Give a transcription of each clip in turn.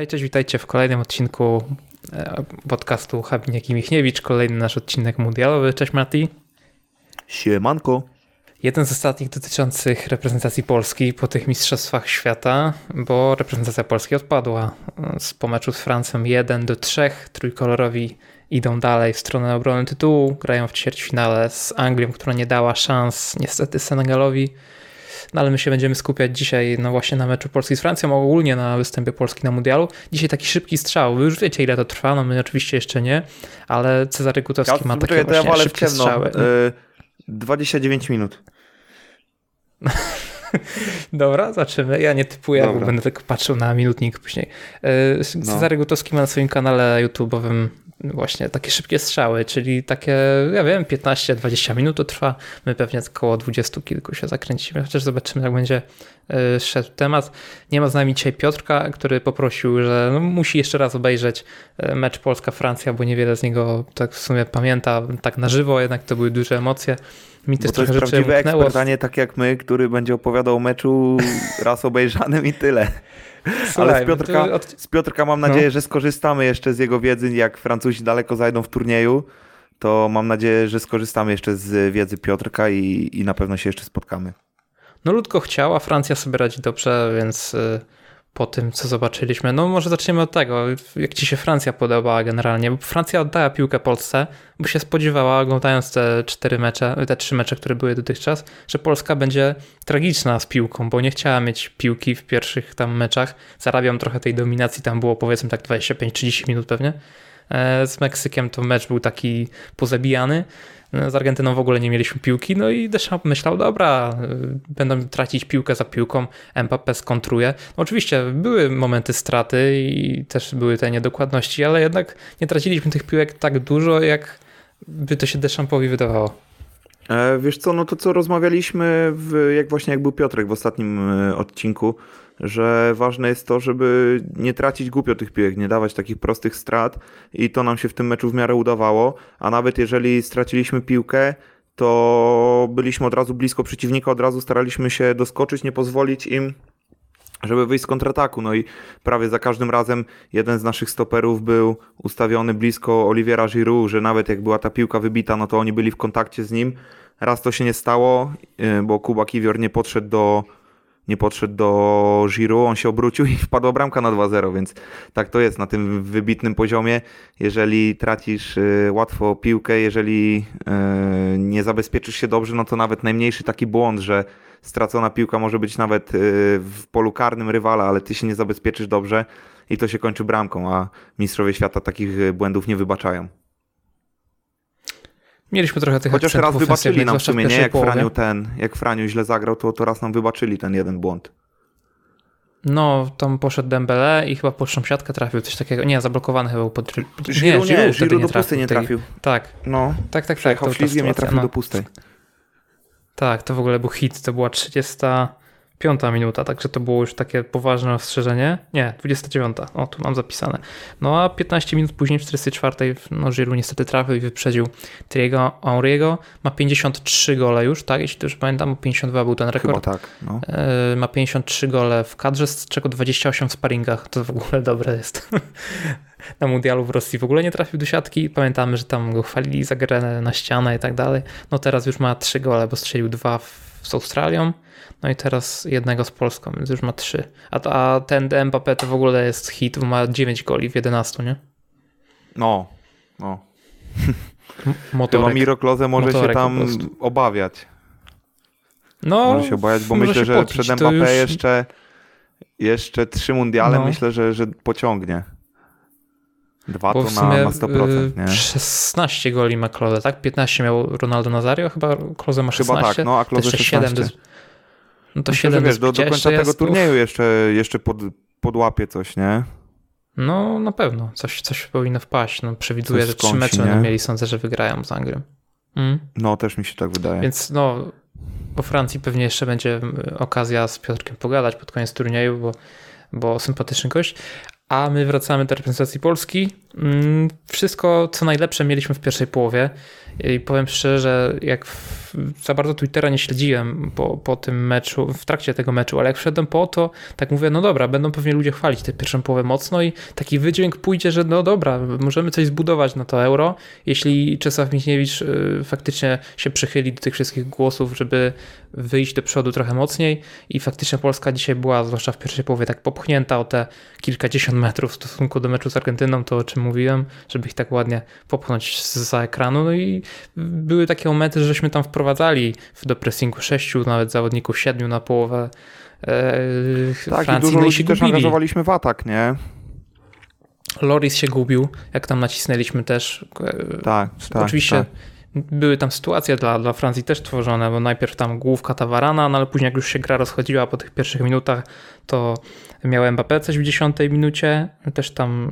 Hej, cześć, witajcie w kolejnym odcinku e, podcastu Habiniak i Michniewicz, kolejny nasz odcinek mundialowy. Cześć Mati. Siemanko. Jeden z ostatnich dotyczących reprezentacji Polski po tych mistrzostwach świata, bo reprezentacja Polski odpadła z po meczu z Francją 1 do 3. Trójkolorowi idą dalej w stronę obrony tytułu, grają w ćwierćfinale z Anglią, która nie dała szans niestety Senegalowi. No ale my się będziemy skupiać dzisiaj no właśnie na meczu Polski z Francją, ogólnie na występie Polski na Mundialu. Dzisiaj taki szybki strzał. Wy już wiecie ile to trwa, no my oczywiście jeszcze nie, ale Cezary Gutowski ja, ma takie ja właśnie ja szybkie strzały. Yy, 29 minut. Dobra, zobaczymy. Ja nie typuję, Dobra. bo będę tylko patrzył na minutnik później. E, Cezary no. Gutowski ma na swoim kanale YouTube'owym właśnie takie szybkie strzały, czyli takie, ja wiem, 15-20 minut to trwa. My pewnie około 20 kilku się zakręcimy, chociaż zobaczymy, jak będzie szedł temat. Nie ma z nami dzisiaj Piotrka, który poprosił, że no, musi jeszcze raz obejrzeć e, mecz Polska-Francja, bo niewiele z niego tak w sumie pamięta tak na żywo, jednak to były duże emocje. Mi też Bo to jest prawdziwy ekspert, a nie tak jak my, który będzie opowiadał o meczu raz obejrzanym i tyle. Słuchaj, Ale z Piotrka, od... z Piotrka mam nadzieję, no. że skorzystamy jeszcze z jego wiedzy, jak Francuzi daleko zajdą w turnieju, to mam nadzieję, że skorzystamy jeszcze z wiedzy Piotrka i, i na pewno się jeszcze spotkamy. No ludko chciała, Francja sobie radzi dobrze, więc y, po tym, co zobaczyliśmy. No może zaczniemy od tego, jak ci się Francja podobała generalnie, bo Francja oddała piłkę Polsce, bo się spodziewała, oglądając te cztery mecze, te trzy mecze, które były dotychczas, że Polska będzie tragiczna z piłką, bo nie chciała mieć piłki w pierwszych tam meczach. Zarabiam trochę tej dominacji, tam było powiedzmy tak 25-30 minut pewnie. E, z Meksykiem to mecz był taki pozabijany. Z Argentyną w ogóle nie mieliśmy piłki, no i Deschamps myślał, dobra, będą tracić piłkę za piłką, Mbappé skontruje. No oczywiście były momenty straty i też były te niedokładności, ale jednak nie traciliśmy tych piłek tak dużo, jak by to się Deschampowi wydawało. E, wiesz co, no to co rozmawialiśmy, w, jak właśnie jak był Piotrek w ostatnim e, odcinku, że ważne jest to, żeby nie tracić głupio tych piłek, nie dawać takich prostych strat i to nam się w tym meczu w miarę udawało, a nawet jeżeli straciliśmy piłkę, to byliśmy od razu blisko przeciwnika, od razu staraliśmy się doskoczyć, nie pozwolić im żeby wyjść z kontrataku. No i prawie za każdym razem jeden z naszych stoperów był ustawiony blisko Oliviera Giroud, że nawet jak była ta piłka wybita, no to oni byli w kontakcie z nim. Raz to się nie stało, y, bo Kuba Kiwior nie podszedł do nie podszedł do Giroud, on się obrócił i wpadła bramka na 2-0, więc tak to jest na tym wybitnym poziomie. Jeżeli tracisz y, łatwo piłkę, jeżeli y, nie zabezpieczysz się dobrze, no to nawet najmniejszy taki błąd, że stracona piłka może być nawet y, w polu karnym rywala, ale ty się nie zabezpieczysz dobrze i to się kończy bramką, a mistrzowie świata takich błędów nie wybaczają. Mieliśmy trochę tych Chociaż raz wybaczyli nam w sumie, nie? Jak Franiu ten, jak Franiu źle zagrał, to, to raz nam wybaczyli ten jeden błąd. No, tam poszedł Dembele i chyba po siatkę trafił, coś takiego. Nie, zablokowany chyba był pod... Giroud, nie, Giroud, Giroud do pustej nie trafił. Tak. No. Tak, tak, tak. Przejechał ślizgiem, nie trafił no. do pustej. Tak, to w ogóle był hit, to była 30 piąta minuta, także to było już takie poważne ostrzeżenie. Nie, 29. O, tu mam zapisane. No a 15 minut później, w 44. No Giroud niestety trafił i wyprzedził Triego Henry'ego. Ma 53 gole już, tak? Jeśli już pamiętam, 52 był ten rekord. Chyba tak, no. E, ma 53 gole w kadrze, z czego 28 w sparingach. To w ogóle dobre jest. na mundialu w Rosji w ogóle nie trafił do siatki. Pamiętamy, że tam go chwalili za grę na ścianę i tak dalej. No teraz już ma 3 gole, bo strzelił dwa z Australią. No i teraz jednego z Polską, więc już ma trzy. A, a ten Mbappé to w ogóle jest hit, bo ma 9 goli w 11, nie? No, no. Motorek. Chyba Miro Klose może się tam obawiać. No, może się obawiać, bo myślę, że pocić, przed Mbappé już... jeszcze, jeszcze trzy mundiale no. myślę, że, że pociągnie. Dwa Bo to na, na 100%, nie? 16 goli ma Klose, tak? 15 miał Ronaldo Nazario, chyba Klose ma 16. Chyba tak, no a Klose 16. 7 no to Myślę, 7 wiesz, do, do końca tego turnieju jeszcze, jeszcze pod, podłapie coś, nie? No na pewno, coś, coś powinno wpaść. No, przewiduję, że trzy mecze będą mieli, sądzę, że wygrają z Anglią. Mm. No też mi się tak wydaje. Więc no, po Francji pewnie jeszcze będzie okazja z Piotrkiem pogadać pod koniec turnieju, bo, bo sympatyczny gość. A my wracamy do reprezentacji Polski. Mm, wszystko, co najlepsze mieliśmy w pierwszej połowie. I powiem szczerze, jak w, za bardzo Twittera nie śledziłem po, po tym meczu, w trakcie tego meczu, ale jak wszedłem po to, tak mówię, no dobra, będą pewnie ludzie chwalić tę pierwszą połowę mocno i taki wydźwięk pójdzie, że no dobra, możemy coś zbudować na to euro, jeśli Czesław Michniewicz y, faktycznie się przychyli do tych wszystkich głosów, żeby wyjść do przodu trochę mocniej i faktycznie Polska dzisiaj była, zwłaszcza w pierwszej połowie, tak popchnięta o te kilkadziesiąt metrów w stosunku do meczu z Argentyną, to o czym mówiłem, żeby ich tak ładnie popchnąć za ekranu, no i były takie momenty, żeśmy tam wprowadzali do pressingu sześciu, nawet zawodników siedmiu na połowę e, tak, Francji, i dużo no i się też gubili. angażowaliśmy w atak, nie? Loris się gubił, jak tam nacisnęliśmy też. E, Tak, tak. Oczywiście tak. były tam sytuacje dla, dla Francji też tworzone, bo najpierw tam główka Tawarana, no ale później jak już się gra rozchodziła po tych pierwszych minutach, to miał Mbappé coś w dziesiątej minucie, też tam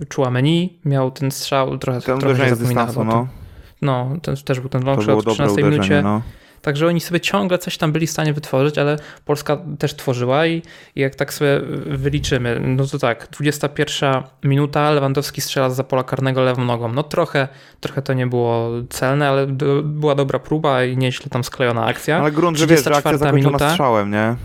yy, Chouameni miał ten strzał, trochę, Ten trochę się zapomina dystansu, no. No, ten, też był ten long shot w dobre 13 uderzenie, minucie. no. Także oni sobie ciągle coś tam byli w stanie wytworzyć, ale Polska też tworzyła i, i jak tak sobie wyliczymy, no to tak, 21 minuta, Lewandowski strzela za pola karnego lewą nogą. No trochę, trochę to nie było celne, ale do, była dobra próba i nieźle tam sklejona akcja. Ale grunt, że wiesz, że akcja 34 zakończona minuta. strzałem, nie?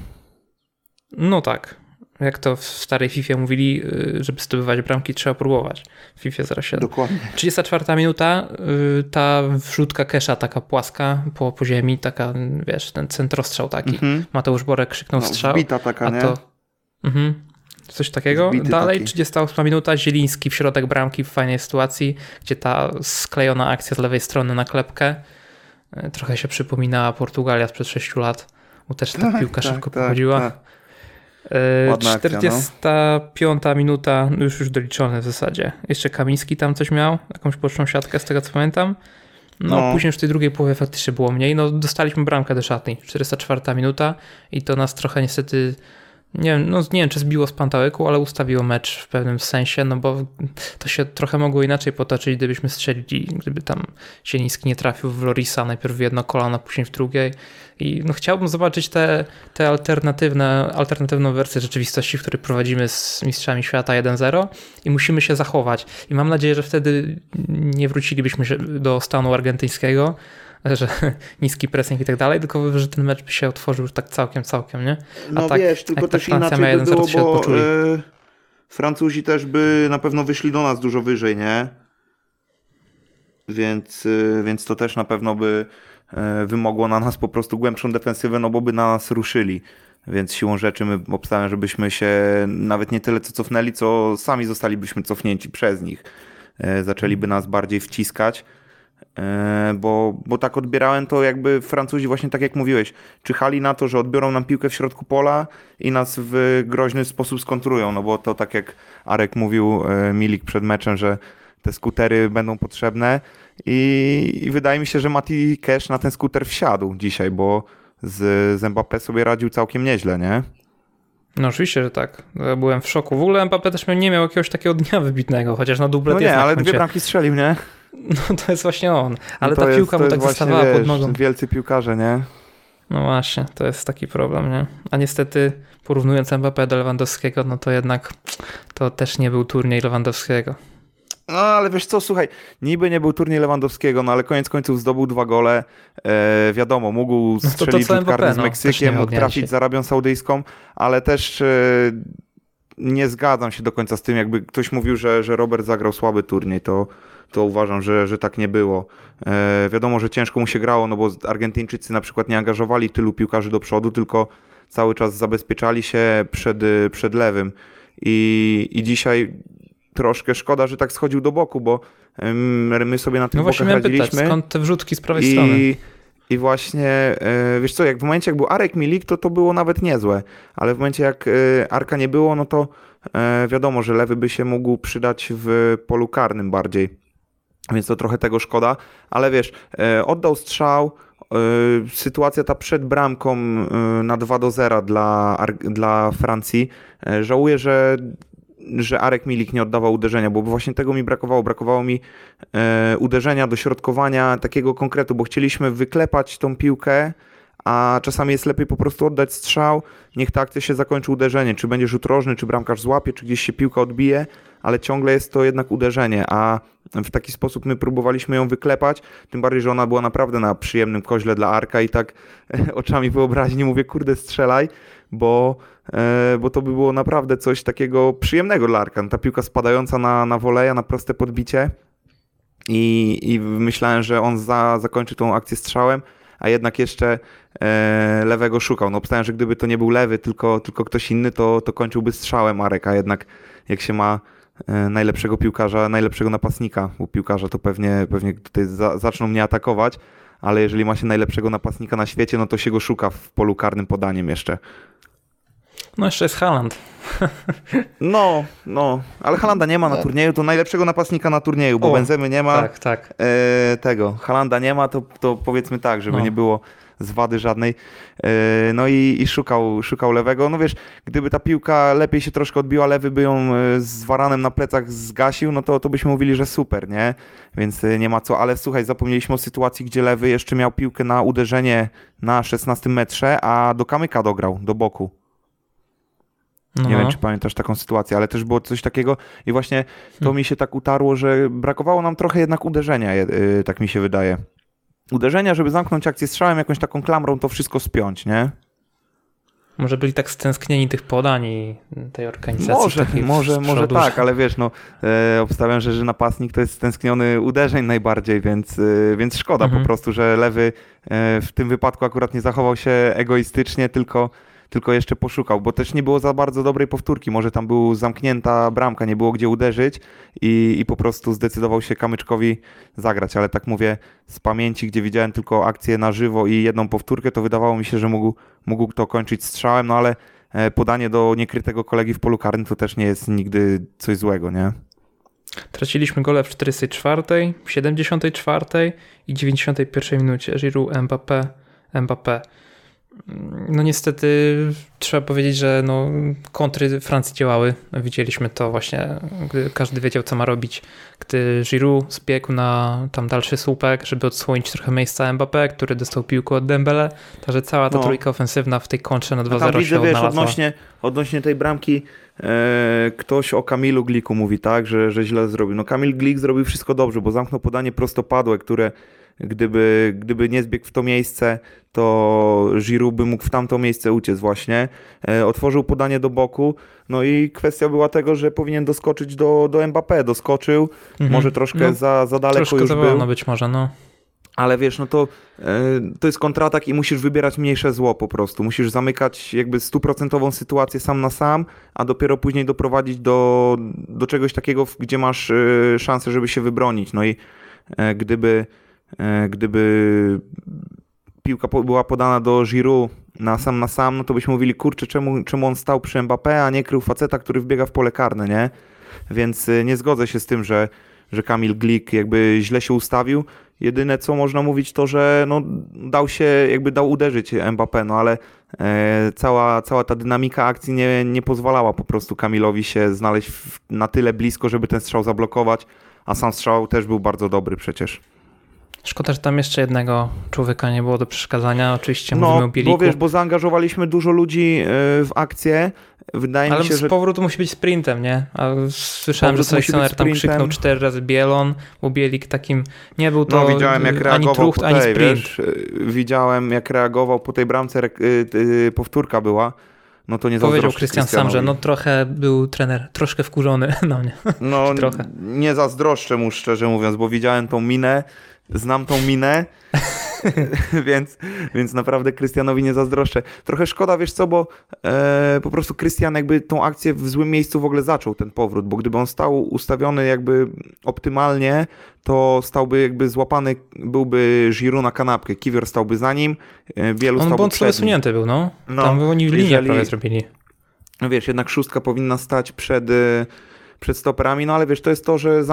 No tak. Jak to w starej FIFA mówili, y, żeby zdobywać bramki trzeba próbować. W FIFA 07. Dokładnie. 34 minuta, y, ta wrzutka Kesza taka płaska po, po ziemi, taka, wiesz, ten centrostrzał taki. Mhm. Mateusz Borek krzyknął No, strzał, wbita taka, a nie? to... Mhm. Coś takiego. Wbity Dalej taki. 38 minuta, Zieliński w środek bramki w fajnej sytuacji, gdzie ta sklejona akcja z lewej strony na klepkę y, trochę się przypominała Portugalia sprzed 6 lat, bo też ta Tak, piłka tak, szybko tak, pochodziła. tak. E, Ładna akcja, no. 45 minuta, no już już doliczone w zasadzie. Jeszcze Kamiński tam coś miał, jakąś boczną siatkę z tego co pamiętam. No, No. później już w tej drugiej połowie faktycznie było mniej. No dostaliśmy bramkę do szatni. 404 minuta i to nas trochę niestety nie wiem, no nie wiem, czy zbiło z pantałyku, ale ustawiło mecz w pewnym sensie, no bo to się trochę mogło inaczej potoczyć, gdybyśmy strzelili, gdyby tam Zieliński nie trafił w Lorisa, najpierw w jedno kolano, później w drugie. I no chciałbym zobaczyć te, te alternatywne, alternatywną wersję rzeczywistości, w której prowadzimy z Mistrzami Świata 1-0 i musimy się zachować. I mam nadzieję, że wtedy nie wrócilibyśmy do stanu argentyńskiego, że niski pressing i tak dalej, tylko że ten mecz by się otworzył już tak całkiem, całkiem, nie? No tak, wiesz, tylko też Francja inaczej by 1-0, było, bo poczuli. e, Francuzi też by na pewno wyszli do nas dużo wyżej, nie? Więc, e, więc to też na pewno by e, wymogło na nas po prostu głębszą defensywę, no bo by na nas ruszyli. Więc siłą rzeczy my obstawiam, żebyśmy się nawet nie tyle co cofnęli, co sami zostalibyśmy cofnięci przez nich. Zaczęliby nas bardziej wciskać. E, Bo, bo tak odbierałem to, jakby Francuzi, właśnie tak jak mówiłeś, czyhali na to, że odbiorą nam piłkę w środku pola i nas w groźny sposób skontrują. No bo to tak jak Arek mówił, e, Milik przed meczem, że te skutery będą potrzebne. I, i wydaje mi się, że Mati Cash na ten skuter wsiadł dzisiaj, bo z, z Mbappé sobie radził całkiem nieźle, nie? No oczywiście, że tak. Ja byłem w szoku. W ogóle Mbappé też nie miał jakiegoś takiego dnia wybitnego, chociaż na dublet No jest nie, ale dwie bramki strzelił, nie? No to jest właśnie on. Ale No to ta jest- piłka mu tak zostawała pod wiesz, nogą. Wielcy piłkarze, nie? No właśnie, to jest taki problem, nie? A niestety porównując Mbappé do Lewandowskiego, no to jednak to też nie był turniej Lewandowskiego. No ale wiesz co, słuchaj, niby nie był turniej Lewandowskiego, no ale koniec końców zdobył dwa gole. E, wiadomo, mógł No to strzelić rzut karny z no, Meksykiem, odmienia trafić się. z Arabią Saudyjską, ale też e, nie zgadzam się do końca z tym, jakby ktoś mówił, że, że Robert zagrał słaby turniej, to, to uważam, że, że tak nie było. E, wiadomo, że ciężko mu się grało, no bo Argentyńczycy na przykład nie angażowali tylu piłkarzy do przodu, tylko cały czas zabezpieczali się przed, przed lewym. I, I dzisiaj troszkę szkoda, że tak schodził do boku, bo my sobie na tych No właśnie bokach miałem pytać, radziliśmy. skąd te wrzutki z prawej strony? I, I właśnie, e, wiesz co, jak w momencie jak był Arek Milik, to to było nawet niezłe, ale w momencie jak e, Arka nie było, no to e, wiadomo, że lewy by się mógł przydać w polu karnym bardziej. Więc to trochę tego szkoda, ale wiesz, e, oddał strzał, e, sytuacja ta przed bramką e, na 2 do 0 dla, dla Francji. Żałuję, że, że Arek Milik nie oddawał uderzenia, bo właśnie tego mi brakowało. Brakowało mi uderzenia, dośrodkowania, takiego konkretu, bo chcieliśmy wyklepać tą piłkę, a czasami jest lepiej po prostu oddać strzał, niech ta akcja się zakończy uderzenie, czy będzie rzut rożny, czy bramkarz złapie, czy gdzieś się piłka odbije, ale ciągle jest to jednak uderzenie, a w taki sposób my próbowaliśmy ją wyklepać, tym bardziej, że ona była naprawdę na przyjemnym koźle dla Arka i tak oczami wyobraźni mówię, kurde strzelaj, bo, e, bo to by było naprawdę coś takiego przyjemnego dla Arka. Ta piłka spadająca na, na woleja, na proste podbicie i, i myślałem, że on za, zakończy tą akcję strzałem, a jednak jeszcze e, lewego szukał. No obstałem, że gdyby to nie był lewy, tylko, tylko ktoś inny, to, to kończyłby strzałem Arek, a jednak jak się ma e, najlepszego piłkarza, najlepszego napastnika u piłkarza, to pewnie, pewnie tutaj za, zaczną mnie atakować, ale jeżeli ma się najlepszego napastnika na świecie, no to się go szuka w polu karnym podaniem jeszcze. No jeszcze jest Haaland. No, no, ale Halanda nie ma na turnieju, to najlepszego napastnika na turnieju, bo o, Benzemy nie ma. Tak, tak. E, tego, Halanda nie ma, to, to powiedzmy tak, żeby no. nie było z wady żadnej. E, no i, i, szukał, szukał lewego. No wiesz, gdyby ta piłka lepiej się troszkę odbiła, lewy by ją e, z Waranem na plecach zgasił, no to, to byśmy mówili, że super, nie? Więc e, nie ma co. Ale słuchaj, zapomnieliśmy o sytuacji, gdzie lewy jeszcze miał piłkę na uderzenie na 16 metrze, a do kamyka dograł, do boku. No. Nie wiem, czy pamiętasz taką sytuację, ale też było coś takiego i właśnie to hmm. mi się tak utarło, że brakowało nam trochę jednak uderzenia, tak mi się wydaje uderzenia, żeby zamknąć akcję strzałem, jakąś taką klamrą to wszystko spiąć, nie? Może byli tak stęsknieni tych podań i tej organizacji. Może, może, może tak, ale wiesz, no, e, obstawiam, że, że napastnik to jest stęskniony uderzeń najbardziej, więc, e, więc szkoda mhm. po prostu, że lewy e, w tym wypadku akurat nie zachował się egoistycznie, tylko tylko jeszcze poszukał, bo też nie było za bardzo dobrej powtórki. Może tam był zamknięta bramka, nie było gdzie uderzyć i, i po prostu zdecydował się Kamyczkowi zagrać. Ale tak mówię, z pamięci, gdzie widziałem tylko akcję na żywo i jedną powtórkę, to wydawało mi się, że mógł, mógł to kończyć strzałem, no ale e, podanie do niekrytego kolegi w polu karnym to też nie jest nigdy coś złego, nie? Traciliśmy gole w 44, 74 i 91 minucie. Giroud, Mbappé, Mbappé. No niestety trzeba powiedzieć, że no, kontry Francji działały. Widzieliśmy to właśnie, gdy każdy wiedział, co ma robić. Gdy Giroud zbiegł na tam dalszy słupek, żeby odsłonić trochę miejsca Mbappé, który dostał piłkę od Dembele. Także cała ta no. trójka ofensywna w tej kontrze na 2-0 się widzę, wiesz, odnośnie, odnośnie tej bramki e, ktoś o Kamilu Gliku mówi tak, że, że źle zrobił. No Kamil Glik zrobił wszystko dobrze, bo zamknął podanie prostopadłe, które Gdyby, gdyby nie zbiegł w to miejsce, to Giroud by mógł w tamto miejsce uciec właśnie. E, otworzył podanie do boku, no i kwestia była tego, że powinien doskoczyć do, do Mbappé. Doskoczył, mhm. może troszkę no, za, za daleko już był. No być może, no. Ale wiesz, no to, e, to jest kontratak i musisz wybierać mniejsze zło po prostu. Musisz zamykać jakby stuprocentową sytuację sam na sam, a dopiero później doprowadzić do, do czegoś takiego, gdzie masz e, szansę, żeby się wybronić. No i gdyby gdyby piłka była podana do Giroud na sam na sam, no to byśmy mówili, kurczę, czemu, czemu on stał przy Mbappé, a nie krył faceta, który wbiega w pole karne, nie? Więc e, nie zgodzę się z tym, że, że Kamil Glik jakby źle się ustawił. Jedyne co można mówić to, że no, dał się, jakby dał uderzyć Mbappé, no ale e, cała, cała ta dynamika akcji nie, nie pozwalała po prostu Kamilowi się znaleźć w, na tyle blisko, żeby ten strzał zablokować, a sam strzał też był bardzo dobry przecież. Szkoda, że tam jeszcze jednego człowieka nie było do przeszkadzania. Oczywiście no, mówimy o Bieliku. bo wiesz, bo zaangażowaliśmy dużo ludzi e, w akcję. Wydaje Ale mi się, że... powrót musi być sprintem, nie? A słyszałem, powrót że selekcjoner tam krzyknął cztery razy Bielon, bo Bielik takim nie był to no, widziałem, jak ani trucht, ani sprint. Wiesz, e, widziałem, jak reagował po tej bramce, e, powtórka była no to nie Powiedział Krystian sam, że no trochę był trener troszkę wkurzony no nie. No trochę. nie zazdroszczę mu szczerze mówiąc, bo widziałem tą minę, znam tą minę, więc, więc naprawdę Krystianowi nie zazdroszczę. Trochę szkoda, wiesz co, bo e, po prostu Krystian jakby tą akcję w złym miejscu w ogóle zaczął ten powrót, bo gdyby on stał ustawiony jakby optymalnie, to stałby jakby złapany, byłby Giroud na kanapkę, Kiwior stałby za nim, e, wielu on stałby przed wysunięty był, no. no Tam oni linię jeżeli, prawie zrobili. No wiesz, jednak szóstka powinna stać przed e, przed stoperami, no ale wiesz, to jest to, że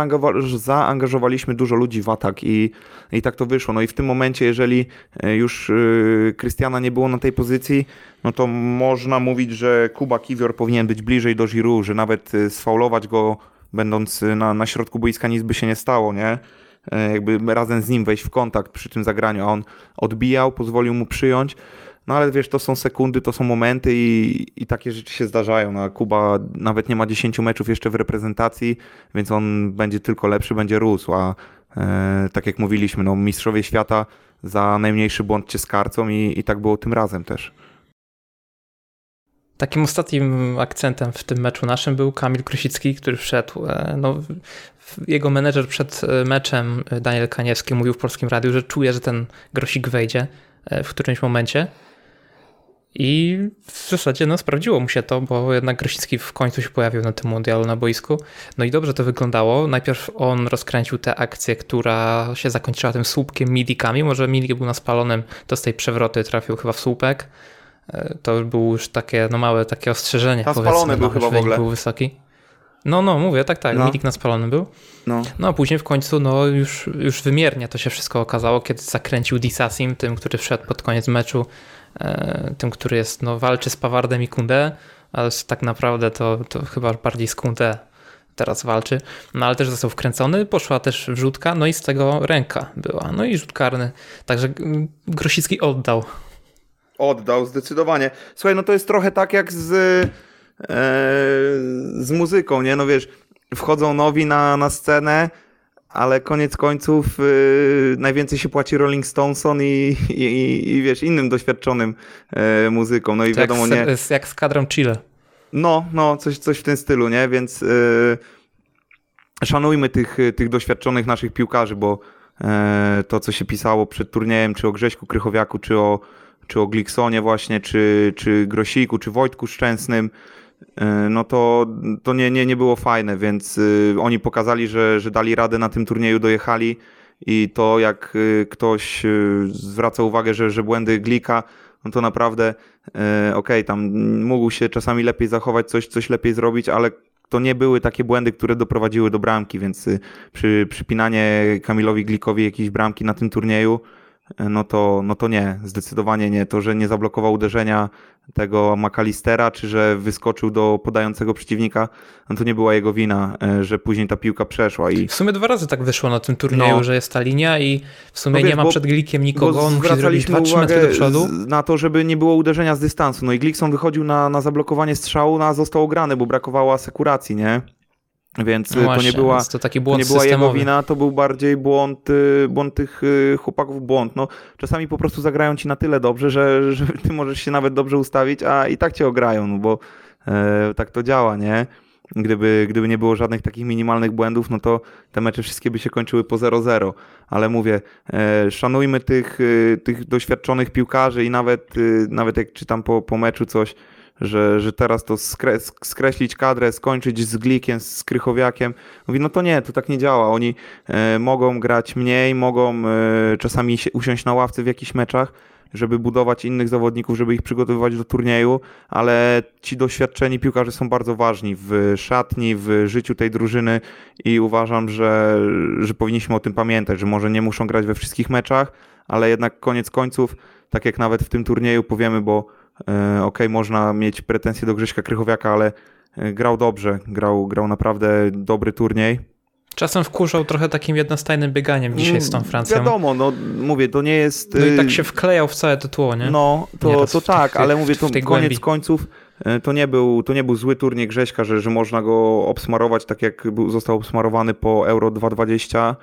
zaangażowaliśmy dużo ludzi w atak i, i tak to wyszło. No i w tym momencie, jeżeli e, już e, Krystiana nie było na tej pozycji, no to można mówić, że Kuba Kiwior powinien być bliżej do Giroud, że nawet e, sfaulować go będąc na, na środku boiska nic by się nie stało, nie? jakby razem z nim wejść w kontakt przy tym zagraniu, a on odbijał, pozwolił mu przyjąć. No ale wiesz, to są sekundy, to są momenty i, i takie rzeczy się zdarzają. No, Kuba nawet nie ma 10 meczów jeszcze w reprezentacji, więc on będzie tylko lepszy, będzie rósł, a e, tak jak mówiliśmy, no mistrzowie świata za najmniejszy błąd cię skarcą i, i tak było tym razem też. Takim ostatnim akcentem w tym meczu naszym był Kamil Krusicki, który wszedł. E, no, jego menedżer przed e, meczem, e, Daniel Kaniewski, mówił w polskim radiu, że czuje, że ten grosik wejdzie w którymś momencie. I w zasadzie no, sprawdziło mu się to, bo jednak Grosicki w końcu się pojawił na tym mundialu na boisku. No i dobrze to wyglądało. Najpierw on rozkręcił tę akcję, która się zakończyła tym słupkiem midikami. Może midik był na spalonym, to z tej przewroty trafił chyba w słupek. E, to był już takie no małe takie ostrzeżenie. Na spalony był no, chyba w ogóle. Był wysoki. No, no, mówię, tak, tak, no. midik na spalonym był. No. no, a później w końcu, no, już, już wymiernie to się wszystko okazało, kiedy zakręcił Disasim, tym, który wszedł pod koniec meczu, tym, który jest, no, walczy z Pawardem i Kunde, ale tak naprawdę to, to chyba bardziej z Kunde teraz walczy, no ale też został wkręcony, poszła też wrzutka, no i z tego ręka była, no i rzut karny, także Grosicki oddał Oddał, zdecydowanie. Słuchaj, no to jest trochę tak jak z, e, z muzyką, nie? No wiesz, wchodzą nowi na, na scenę, ale koniec końców y, najwięcej się płaci Rolling Stoneson i, i, i wiesz, innym doświadczonym y, muzyką. No i to wiadomo, jak, nie. Jak z kadrą Chile. No, no, coś, coś w tym stylu, nie? Więc y, szanujmy tych, tych doświadczonych naszych piłkarzy, bo to, co się pisało przed turniejem, czy o Grześku Krychowiaku, czy o czy o Gliksonie właśnie, czy, czy Grosiku, czy Wojtku Szczęsnym, no to, to nie, nie, nie było fajne, więc e, oni pokazali, że, że dali radę na tym turnieju, dojechali i to jak e, ktoś zwraca uwagę, że, że błędy Glika, no to naprawdę okej, okay, tam mógł się czasami lepiej zachować, coś, coś lepiej zrobić, ale to nie były takie błędy, które doprowadziły do bramki, więc przy przypinanie Kamilowi Glikowi jakiejś bramki na tym turnieju, no to, no to nie, zdecydowanie nie. To, że nie zablokował uderzenia tego McAllistera, czy że wyskoczył do podającego przeciwnika, no to nie była jego wina, e, że później ta piłka przeszła. I... W sumie dwa razy tak wyszło na tym turnieju, no. że jest ta linia i w sumie no wiesz, nie ma bo, przed Glikiem nikogo, on musi zrobić 2-3 metry do przodu. na to, żeby nie było uderzenia z dystansu. No i Glikson wychodził na, na zablokowanie strzału, no a został ograny, bo brakowało asekuracji, nie? Więc no właśnie, to nie była, to taki błąd to nie była jego wina, to był bardziej błąd, y, błąd tych y, chłopaków, błąd. No, czasami po prostu zagrają ci na tyle dobrze, że, że ty możesz się nawet dobrze ustawić, a i tak cię ograją, no bo e, tak to działa, nie? Gdyby, gdyby nie było żadnych takich minimalnych błędów, no to te mecze wszystkie by się kończyły po 0-0. Ale mówię, e, szanujmy tych, e, tych doświadczonych piłkarzy i nawet, nawet jak czytam po, po meczu coś, że, że teraz to skre, skreślić kadrę, skończyć z Glikiem, z Krychowiakiem. Mówi, no to nie, to tak nie działa. Oni e, mogą grać mniej, mogą e, czasami się, usiąść na ławce w jakichś meczach, żeby budować innych zawodników, żeby ich przygotowywać do turnieju, ale ci doświadczeni piłkarze są bardzo ważni w szatni, w życiu tej drużyny i uważam, że, że powinniśmy o tym pamiętać, że może nie muszą grać we wszystkich meczach, ale jednak koniec końców, tak jak nawet w tym turnieju powiemy, bo ok, można mieć pretensje do Grześka Krychowiaka, ale e, grał dobrze, grał, grał naprawdę dobry turniej. Czasem wkurzał trochę takim jednostajnym bieganiem dzisiaj z tą mm, Francją. Wiadomo, no mówię, to nie jest... No i tak y, się wklejał w całe to tło, nie? No, to, to tak, ale mówię, to koniec głębi. końców e, to nie, był, to nie był zły turniej Grześka, że, że można go obsmarować tak jak był, został obsmarowany po Euro 2020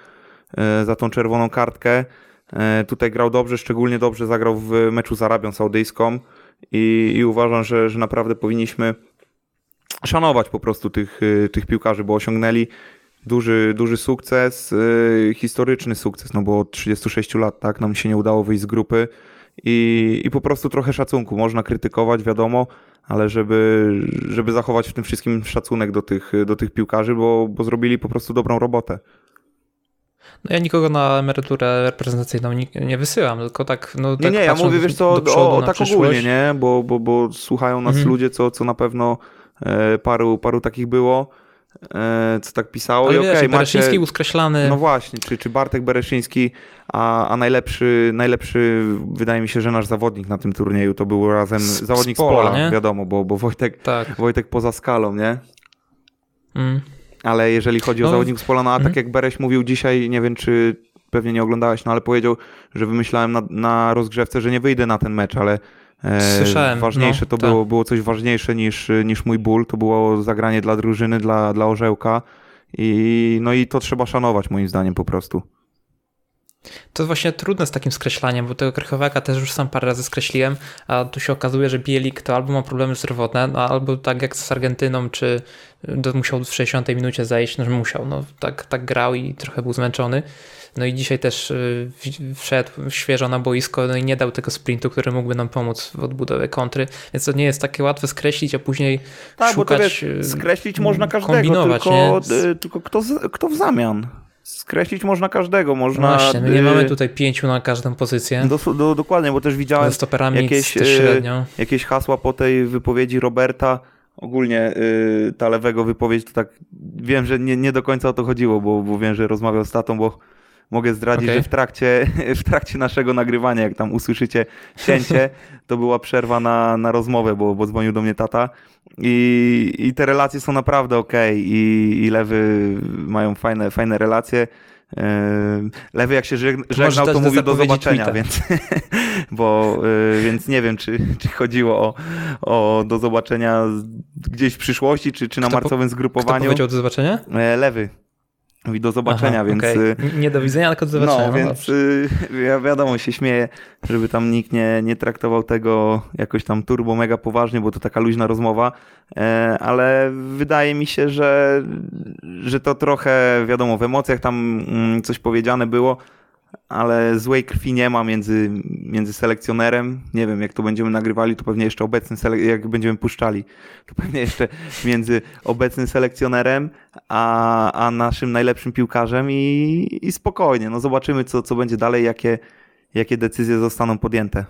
za tą czerwoną kartkę. Tutaj grał dobrze, szczególnie dobrze zagrał w meczu z Arabią Saudyjską i, i uważam, że, że naprawdę powinniśmy szanować po prostu tych, y, tych piłkarzy, bo osiągnęli duży, duży sukces, y, historyczny sukces, no bo od 36 lat tak nam się nie udało wyjść z grupy i, i po prostu trochę szacunku. Można krytykować, wiadomo, ale żeby, żeby zachować w tym wszystkim szacunek do tych, do tych piłkarzy, bo, bo zrobili po prostu dobrą robotę. No ja nikogo na emeryturę reprezentacyjną nie, nie wysyłam, tylko tak. No, tak nie, nie, ja mówię, wiesz co, o, o tak przyszłość. ogólnie, nie? Bo, bo, bo słuchają nas mhm. ludzie, co, co na pewno e, paru, paru takich było. E, co tak pisało. Ale I wiesz, okay, Bereszyński macie, uskreślany. No właśnie, czy, czy Bartek Bereszyński, a, a najlepszy, najlepszy wydaje mi się, że nasz zawodnik na tym turnieju to był razem z, zawodnik z pola, z pola wiadomo, bo, bo Wojtek, tak. Wojtek poza skalą, nie? Mm ale jeżeli chodzi o no, zawodników z pola, no a tak mhm. jak Bereś mówił dzisiaj, nie wiem czy pewnie nie oglądałeś, no ale powiedział, że wymyślałem na, na rozgrzewce, że nie wyjdę na ten mecz, ale Słyszałem. Ważniejsze no, to było, było coś ważniejsze niż, niż mój ból. To było zagranie dla drużyny, dla, dla orzełka. I, no i to trzeba szanować moim zdaniem po prostu. To właśnie trudne z takim skreślaniem, bo tego Krychowiaka też już sam parę razy skreśliłem, a tu się okazuje, że Bielik to albo ma problemy zdrowotne, no, albo tak jak z Argentyną, czy musiał w 60 minucie zejść, no że musiał, no tak, tak grał i trochę był zmęczony. No i dzisiaj też y, wszedł świeżo na boisko no i nie dał tego sprintu, który mógłby nam pomóc w odbudowie kontry, więc to nie jest takie łatwe skreślić, a później tak, szukać, bo to wiesz, y, skreślić można każdego, tylko, nie? tylko kto, kto w zamian? Skreślić można każdego. Można, no właśnie, my nie mamy tutaj pięciu na każdą pozycję. Do, do, dokładnie, bo też widziałem jakieś, jakieś hasła po tej wypowiedzi Roberta. Ogólnie yy, ta lewego wypowiedź to tak wiem, że nie, nie do końca o to chodziło, bo, bo wiem, że rozmawiał z tatą, bo mogę zdradzić, okay. że w trakcie, w trakcie naszego nagrywania, jak tam usłyszycie cięcie, to była przerwa na, na rozmowę, bo, bo dzwonił do mnie tata i, i te relacje są naprawdę ok i, i lewy mają fajne, fajne relacje. Lewy jak się żegnał, to mówił do zobaczenia, tweeta. więc, bo, y, więc nie wiem, czy, czy chodziło o, o do zobaczenia gdzieś w przyszłości, czy, czy na kto marcowym zgrupowaniu. Kto powiedział do zobaczenia? E, lewy. Mówi do zobaczenia, Aha, więc. Okay. Nie do widzenia, tylko do zobaczenia. No, no więc y, ja wiadomo, się śmieję, żeby tam nikt nie, nie traktował tego jakoś tam turbo mega poważnie, bo to taka luźna rozmowa, e, ale wydaje mi się, że, że to trochę, wiadomo, w emocjach tam mm, coś powiedziane było ale złej krwi nie ma między, między selekcjonerem. Nie wiem, jak to będziemy nagrywali, to pewnie jeszcze obecny, jak będziemy puszczali, to pewnie jeszcze między obecnym selekcjonerem a, a naszym najlepszym piłkarzem i, i spokojnie. No zobaczymy, co, co będzie dalej, jakie, jakie decyzje zostaną podjęte.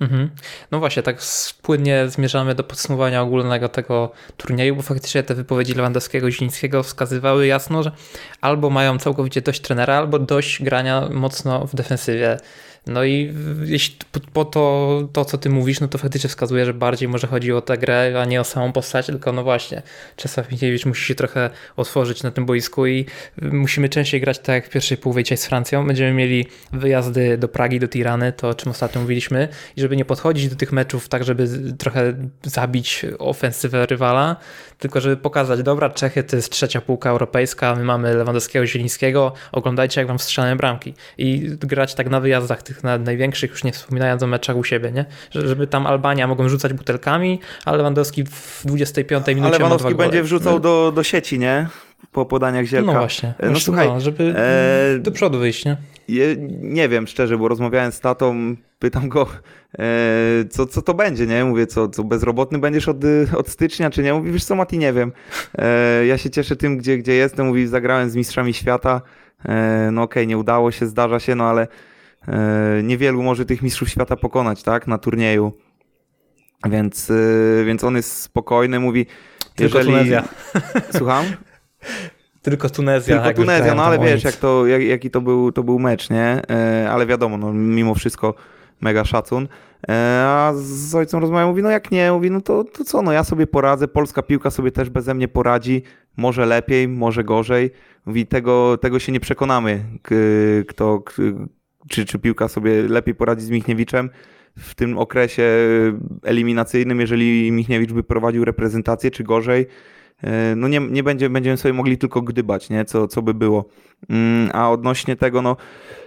Mhm. No właśnie, tak płynnie zmierzamy do podsumowania ogólnego tego turnieju, bo faktycznie te wypowiedzi Lewandowskiego i Zielińskiego wskazywały jasno, że albo mają całkowicie dość trenera, albo dość grania mocno w defensywie. No i jeśli po to, to, co ty mówisz, no to faktycznie wskazuje, że bardziej może chodzi o tę grę, a nie o samą postać, tylko no właśnie, Czesław Mikiewicz musi się trochę otworzyć na tym boisku i musimy częściej grać tak jak w pierwszej dzisiaj z Francją. Będziemy mieli wyjazdy do Pragi, do Tirany, to o czym ostatnio mówiliśmy i żeby nie podchodzić do tych meczów tak, żeby trochę zabić ofensywę rywala, tylko żeby pokazać, dobra, Czechy to jest trzecia półka europejska, my mamy Lewandowskiego, Zielińskiego, oglądajcie jak wam strzelane bramki i grać tak na wyjazdach tych na największych, już nie wspominając o meczach u siebie, nie? Żeby tam Albania mogą rzucać butelkami, a Lewandowski w 25 minucie Ale Lewandowski będzie wrzucał do, do sieci, nie? Po podaniach Zielka. No właśnie. No, no słuchaj, no, żeby e... do przodu wyjść, nie? Je, nie wiem, szczerze, bo rozmawiałem z tatą, pytam go, e, co, co to będzie, nie? Mówię, co, co bezrobotny będziesz od, od stycznia, czy nie? Mówi, wiesz co, Mati, nie wiem. E, ja się cieszę tym, gdzie, gdzie jestem. Mówi, zagrałem z mistrzami świata. E, no okej, okay, nie udało się, zdarza się, no ale e, niewielu może tych mistrzów świata pokonać, tak? Na turnieju. Więc, e, więc on jest spokojny, mówi, Tylko jeżeli... Tunezja. Słucham? Tylko Tunezja. Tylko Tunezja, no ale wiesz, jak to, jak, jaki to był, to był mecz, nie? E, ale wiadomo, no, mimo wszystko mega szacun. E, a z ojcem rozmawiam, mówi, no jak nie, mówi, no to, to co, no ja sobie poradzę, polska piłka sobie też beze mnie poradzi, może lepiej, może gorzej. Mówi, tego, tego się nie przekonamy, kto, czy, czy piłka sobie lepiej poradzi z Michniewiczem w tym okresie eliminacyjnym, jeżeli Michniewicz by prowadził reprezentację, czy gorzej. E, no nie, nie będzie, będziemy sobie mogli tylko gdybać, nie? Co, co by było. Mm, a odnośnie tego, no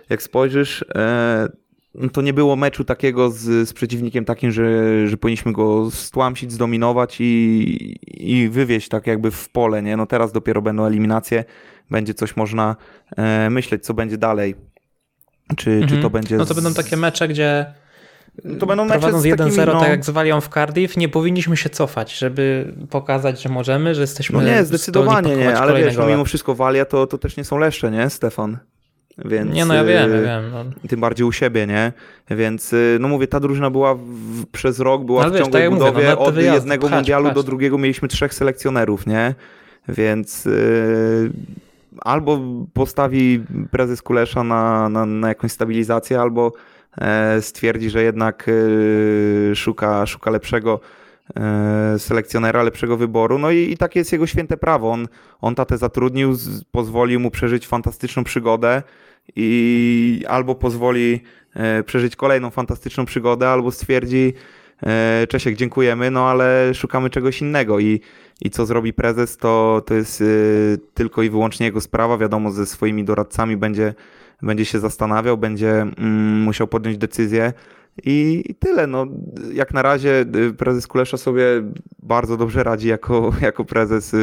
jak spojrzysz, e, no to nie było meczu takiego z, z przeciwnikiem takim, że, że powinniśmy go stłamsić, zdominować i, i wywieźć tak jakby w pole, nie? No teraz dopiero będą eliminacje, będzie coś można e, myśleć, co będzie dalej. Czy, mhm. czy to mhm. będzie... No to będą takie mecze, gdzie to będą mecze Prowadząc 1-0, no... tak jak z Walią w Cardiff, nie powinniśmy się cofać, żeby pokazać, że możemy, że jesteśmy No nie, zdecydowanie nie, ale wiesz, no, mimo wszystko Walia to, to też nie są leszcze, nie, Stefan? Więc, nie, no ja wiem, ja wiem. No. Tym bardziej u siebie, nie? Więc, y, no mówię, ta drużyna była w, przez rok, była no, w ciągłej tak budowie. Mówię, no, od wyjazdy, jednego mundialu do drugiego mieliśmy trzech selekcjonerów, nie? Więc yy, albo postawi prezes Kulesza na, na, na jakąś stabilizację, albo E, stwierdzi, że jednak e, szuka, szuka lepszego e, selekcjonera, lepszego wyboru. No i, i takie jest jego święte prawo. On, on tatę zatrudnił, pozwolił mu przeżyć fantastyczną przygodę i albo pozwoli przeżyć kolejną fantastyczną przygodę, albo stwierdzi, Czesiek, dziękujemy, no ale szukamy czegoś innego i, i co zrobi prezes, to, to jest y, tylko i wyłącznie jego sprawa. Wiadomo, ze swoimi doradcami będzie, będzie się zastanawiał, będzie mm, musiał podjąć decyzję. I, I tyle. No, jak na razie y, prezes Kulesza sobie bardzo dobrze radzi jako, jako prezes,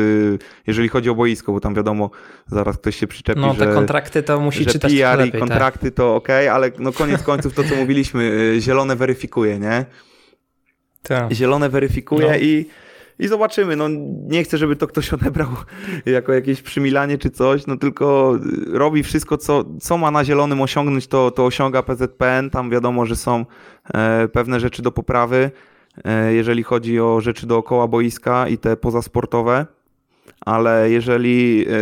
jeżeli chodzi o boisko, bo tam wiadomo, zaraz ktoś się przyczepi, no, że... te kontrakty to musi że czytać PR lepiej, i kontrakty tak. to ok, ale no koniec końców to, co mówiliśmy, zielone weryfikuje, nie? Tak. Zielone weryfikuje No. i, i zobaczymy. No, nie chcę, żeby to ktoś odebrał jako jakieś przymilanie czy coś, no tylko robi wszystko, co, co ma na zielonym osiągnąć, to, to osiąga PZPN. Tam wiadomo, że są e, pewne rzeczy do poprawy, e, jeżeli chodzi o rzeczy dookoła boiska i te pozasportowe, ale jeżeli e,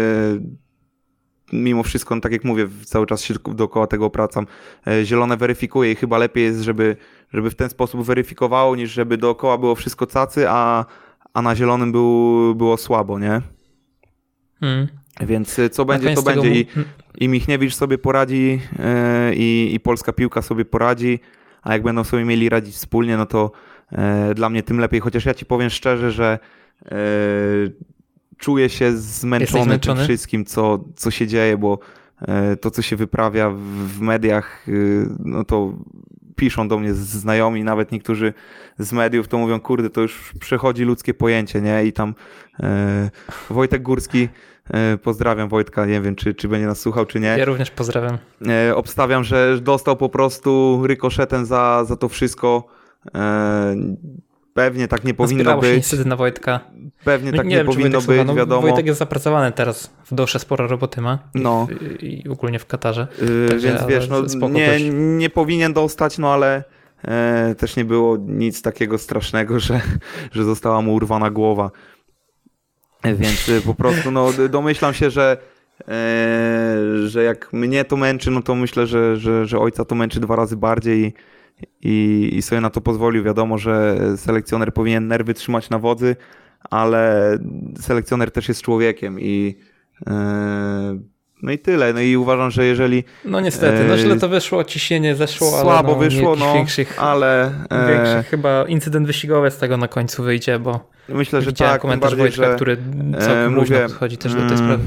mimo wszystko, no tak jak mówię, cały czas się dookoła tego opracam, e, zielone weryfikuje i chyba lepiej jest, żeby, żeby w ten sposób weryfikowało, niż żeby dookoła było wszystko cacy, a, a na zielonym był, było słabo, nie? Mm. Więc y, co będzie, to tego będzie. I, i Michniewicz sobie poradzi e, i, i polska piłka sobie poradzi, a jak będą sobie mieli radzić wspólnie, no to e, dla mnie tym lepiej. Chociaż ja ci powiem szczerze, że e, czuję się zmęczony, tym wszystkim, co, co się dzieje, bo e, to, co się wyprawia w, w mediach, y, no to piszą do mnie znajomi, nawet niektórzy z mediów, to mówią, kurde, to już przechodzi ludzkie pojęcie, nie? I tam e, Wojtek Górski, e, pozdrawiam Wojtka, nie wiem, czy, czy będzie nas słuchał, czy nie. Ja również pozdrawiam. E, obstawiam, że dostał po prostu rykoszetem za, za to wszystko. Pewnie tak nie powinno Zbierało się być. niestety na Wojtka. Pewnie tak nie, wiem, czy powinno słucha, być, no, wiadomo. Wojtek jest zapracowany teraz w dosze sporo roboty ma. No. I, i ogólnie w Katarze. Yy, Także, więc wiesz, no, nie, nie powinien dostać, no ale e, też nie było nic takiego strasznego, że, że została mu urwana głowa. E, Więc e, po prostu no, domyślam się, że, e, że jak mnie to męczy, no to myślę, że, że, że ojca to męczy dwa razy bardziej i, i, sobie na to pozwolił. Wiadomo, że selekcjoner powinien nerwy trzymać na wodzy, ale selekcjoner też jest człowiekiem i e, no i tyle. No i uważam, że jeżeli No niestety, no E, źle to wyszło, ciśnienie zeszło, ale słabo no, wyszło, no, większych, ale e, większych chyba incydent wyścigowy z tego na końcu wyjdzie, bo myślę, że tak, komentarz Wojtka, że który całkiem luźno mówię, podchodzi też do tej mm, sprawy.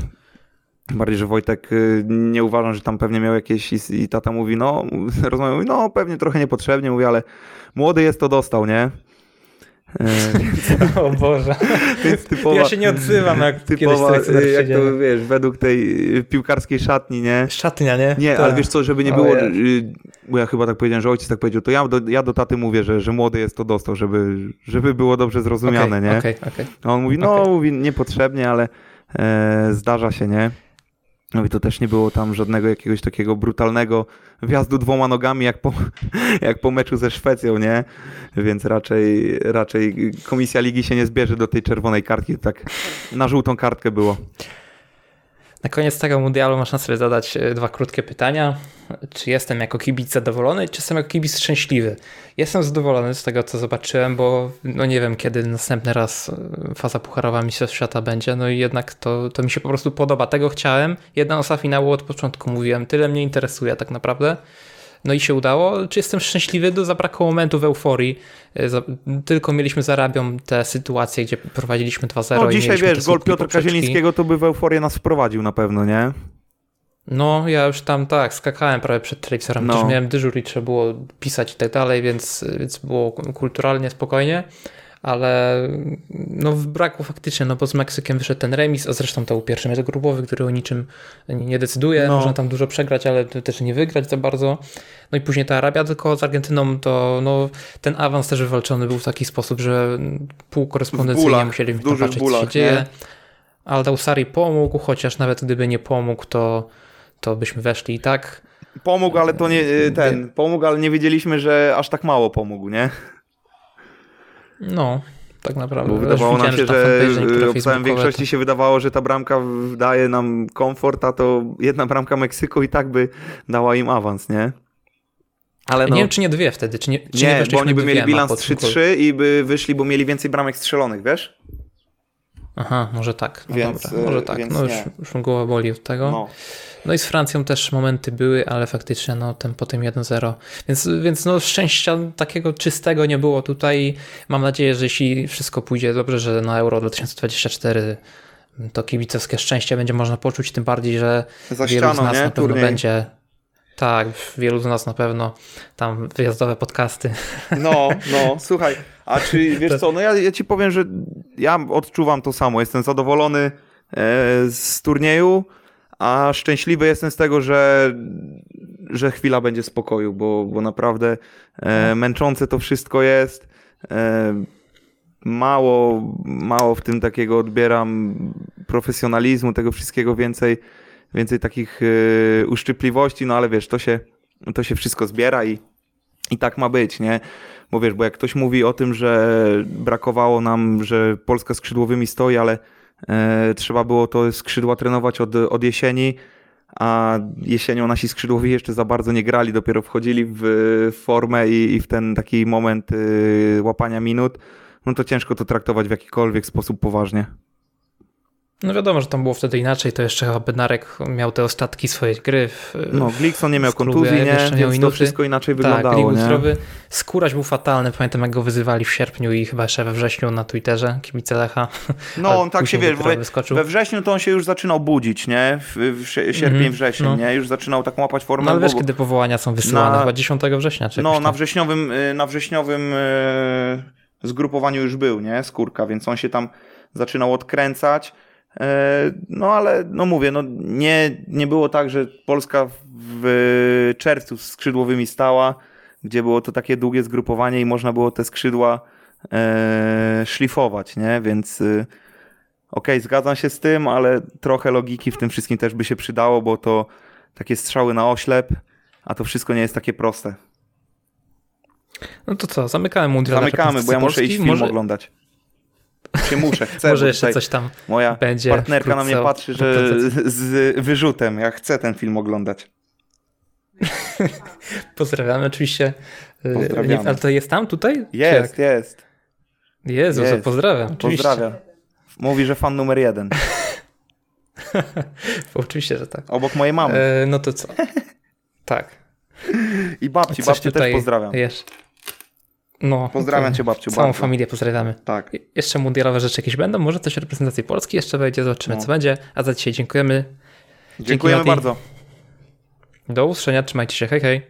Bardziej, że Wojtek y, nie uważam, że tam pewnie miał jakieś i, i tata mówi, no, rozmawiał, mówi, no pewnie trochę niepotrzebnie, mówi, ale młody jest, to dostał, nie? O Boże. Typowa, Ja się nie odzywam, jak kiedyś typowa, selekcjoner y, jak to wiesz, według tej piłkarskiej szatni, nie? Szatnia, nie? Nie, Tak. ale wiesz co, żeby nie było, Jezu. y, bo ja chyba tak powiedziałem, że ojciec tak powiedział, to ja do, ja do taty mówię, że, że młody jest, to dostał, żeby, żeby było dobrze zrozumiane, Okej, nie? Okej, okej. A on mówi, no, Okej. mówi, niepotrzebnie, ale e, zdarza się, nie? No i to też nie było tam żadnego jakiegoś takiego brutalnego wjazdu dwoma nogami, jak po, jak po meczu ze Szwecją, nie? Więc raczej, raczej komisja ligi się nie zbierze do tej czerwonej kartki, tak na żółtą kartkę było. Na koniec tego mundialu można sobie zadać e, dwa krótkie pytania. Czy jestem jako kibic zadowolony, czy jestem jako kibic szczęśliwy? Jestem zadowolony z tego, co zobaczyłem, bo no nie wiem, kiedy następny raz e, faza pucharowa Mistrzostw Świata będzie, no i jednak to, to mi się po prostu podoba. Tego chciałem. Jedna osa finału od początku mówiłem, tyle mnie interesuje tak naprawdę. No i się udało. Czy jestem szczęśliwy? Do zabrakło momentu w euforii. E, Tylko mieliśmy z Arabią te sytuacje, gdzie prowadziliśmy 2-0 No dzisiaj wiesz, gol Piotra. Kazielińskiego to by w euforię nas wprowadził na pewno, nie? No, ja już tam tak, skakałem prawie przed telewizorem, No. też miałem dyżur i trzeba było pisać i tak dalej, więc, więc było kulturalnie, spokojnie, ale no brakło faktycznie, no bo z Meksykiem wyszedł ten remis, a zresztą to był pierwszy mecz grupowy, który o niczym nie decyduje, No. można tam dużo przegrać, ale też nie wygrać za bardzo. No i później ta Arabia, tylko z Argentyną to no, ten awans też wywalczony był w taki sposób, że bólach, musieliśmy w tam dużych patrzeć, co się dzieje. nie? Aldausari pomógł, chociaż nawet gdyby nie pomógł, to, to byśmy weszli i tak. Pomógł, ale to nie ten, pomógł, ale nie wiedzieliśmy, że aż tak mało pomógł, nie? No, tak naprawdę. Bo wydawało nam się, że obstałem facebookowe większości się wydawało, że ta bramka w- daje nam komfort, a to jedna bramka Meksyku i tak by dała im awans, nie? Ale no, Nie wiem, czy nie dwie wtedy, czy nie, czy nie, bo weszliśmy oni by mieli bilans po tym kolu. 3-3 i by wyszli, bo mieli więcej bramek strzelonych, wiesz? Aha, może tak. No Więc, dobra, może tak. więc No już, już głowa boli od tego. No. No. i z Francją też momenty były, ale faktycznie no ten po tym 1-0. Więc, więc no szczęścia takiego czystego nie było tutaj. Mam nadzieję, że jeśli wszystko pójdzie dobrze, że na Euro 2024 to kibicowskie szczęście będzie można poczuć, tym bardziej, że Za wielu z ścianą, nas nie? na pewno Turniej. będzie. Tak, wielu z nas na pewno tam wyjazdowe podcasty. No, no, słuchaj, a czy wiesz co, no ja, ja ci powiem, że ja odczuwam to samo. Jestem zadowolony e, z turnieju, a szczęśliwy jestem z tego, że, że chwila będzie spokoju, bo, bo naprawdę e, męczące to wszystko jest. E, mało, mało w tym takiego odbieram profesjonalizmu, tego wszystkiego więcej, więcej takich e, uszczypliwości, no ale wiesz, to się, to się wszystko zbiera i, i tak ma być, nie? Bo wiesz, bo jak ktoś mówi o tym, że brakowało nam, że Polska skrzydłowymi stoi, ale e, trzeba było to skrzydła trenować od, od jesieni, a jesienią nasi skrzydłowi jeszcze za bardzo nie grali, dopiero wchodzili w formę i, i w ten taki moment y, łapania minut, no to ciężko to traktować w jakikolwiek sposób poważnie. No wiadomo, że tam było wtedy inaczej, to jeszcze chyba Bednarek miał te ostatki swojej gry. W, No, Glikson nie miał klubie, kontuzji, nie? jeszcze miał to wszystko inaczej tak, wyglądało, zdrowy. Skóraś był fatalny, pamiętam jak go wyzywali w sierpniu i chyba jeszcze we wrześniu na Twitterze, kibice Lecha. No, on tak się wiesz, we, we wrześniu to on się już zaczynał budzić, nie? W, w sie- sierpień, Mhm, wrzesień, no. nie? Już zaczynał tak łapać formę. No ale wiesz, kiedy powołania są wysyłane, Na- chyba 10 września czy No, na wrześniowym, y, na wrześniowym y, zgrupowaniu już był, nie? Skórka, więc on się tam zaczynał odkręcać. E, No ale, no mówię, no nie, nie było tak, że Polska w czerwcu z skrzydłowymi stała, gdzie było to takie długie zgrupowanie i można było te skrzydła e, szlifować, nie? Więc y, okej, zgadzam się z tym, ale trochę logiki w tym wszystkim też by się przydało, bo to takie strzały na oślep, a to wszystko nie jest takie proste. No to co, zamykamy mundial Zamykamy, bo ja muszę iść film może, oglądać. Się muszę, chcę. Może jeszcze tutaj coś tam Moja będzie partnerka na mnie patrzy, że z wyrzutem. Ja chcę ten film oglądać. pozdrawiamy oczywiście. Pozdrawiamy. Nie, ale to jest tam tutaj? Jest, jest. Jezu, Jest. pozdrawiam. Oczywiście. Pozdrawiam. Mówi, że fan numer jeden. Oczywiście, że tak. Obok mojej mamy. E, no to co? Tak. I babci, Coś babcię też tutaj pozdrawiam. Jeszcze. No, Pozdrawiam cię, babciu, Całą bardzo. familię pozdrawiamy. Tak. Je- Jeszcze mundialowe rzeczy jakieś będą, może coś reprezentacji Polski jeszcze będzie, zobaczymy No. co będzie. A za dzisiaj dziękujemy. Dziękujemy Mati. bardzo. Do usłyszenia, trzymajcie się, hej hej.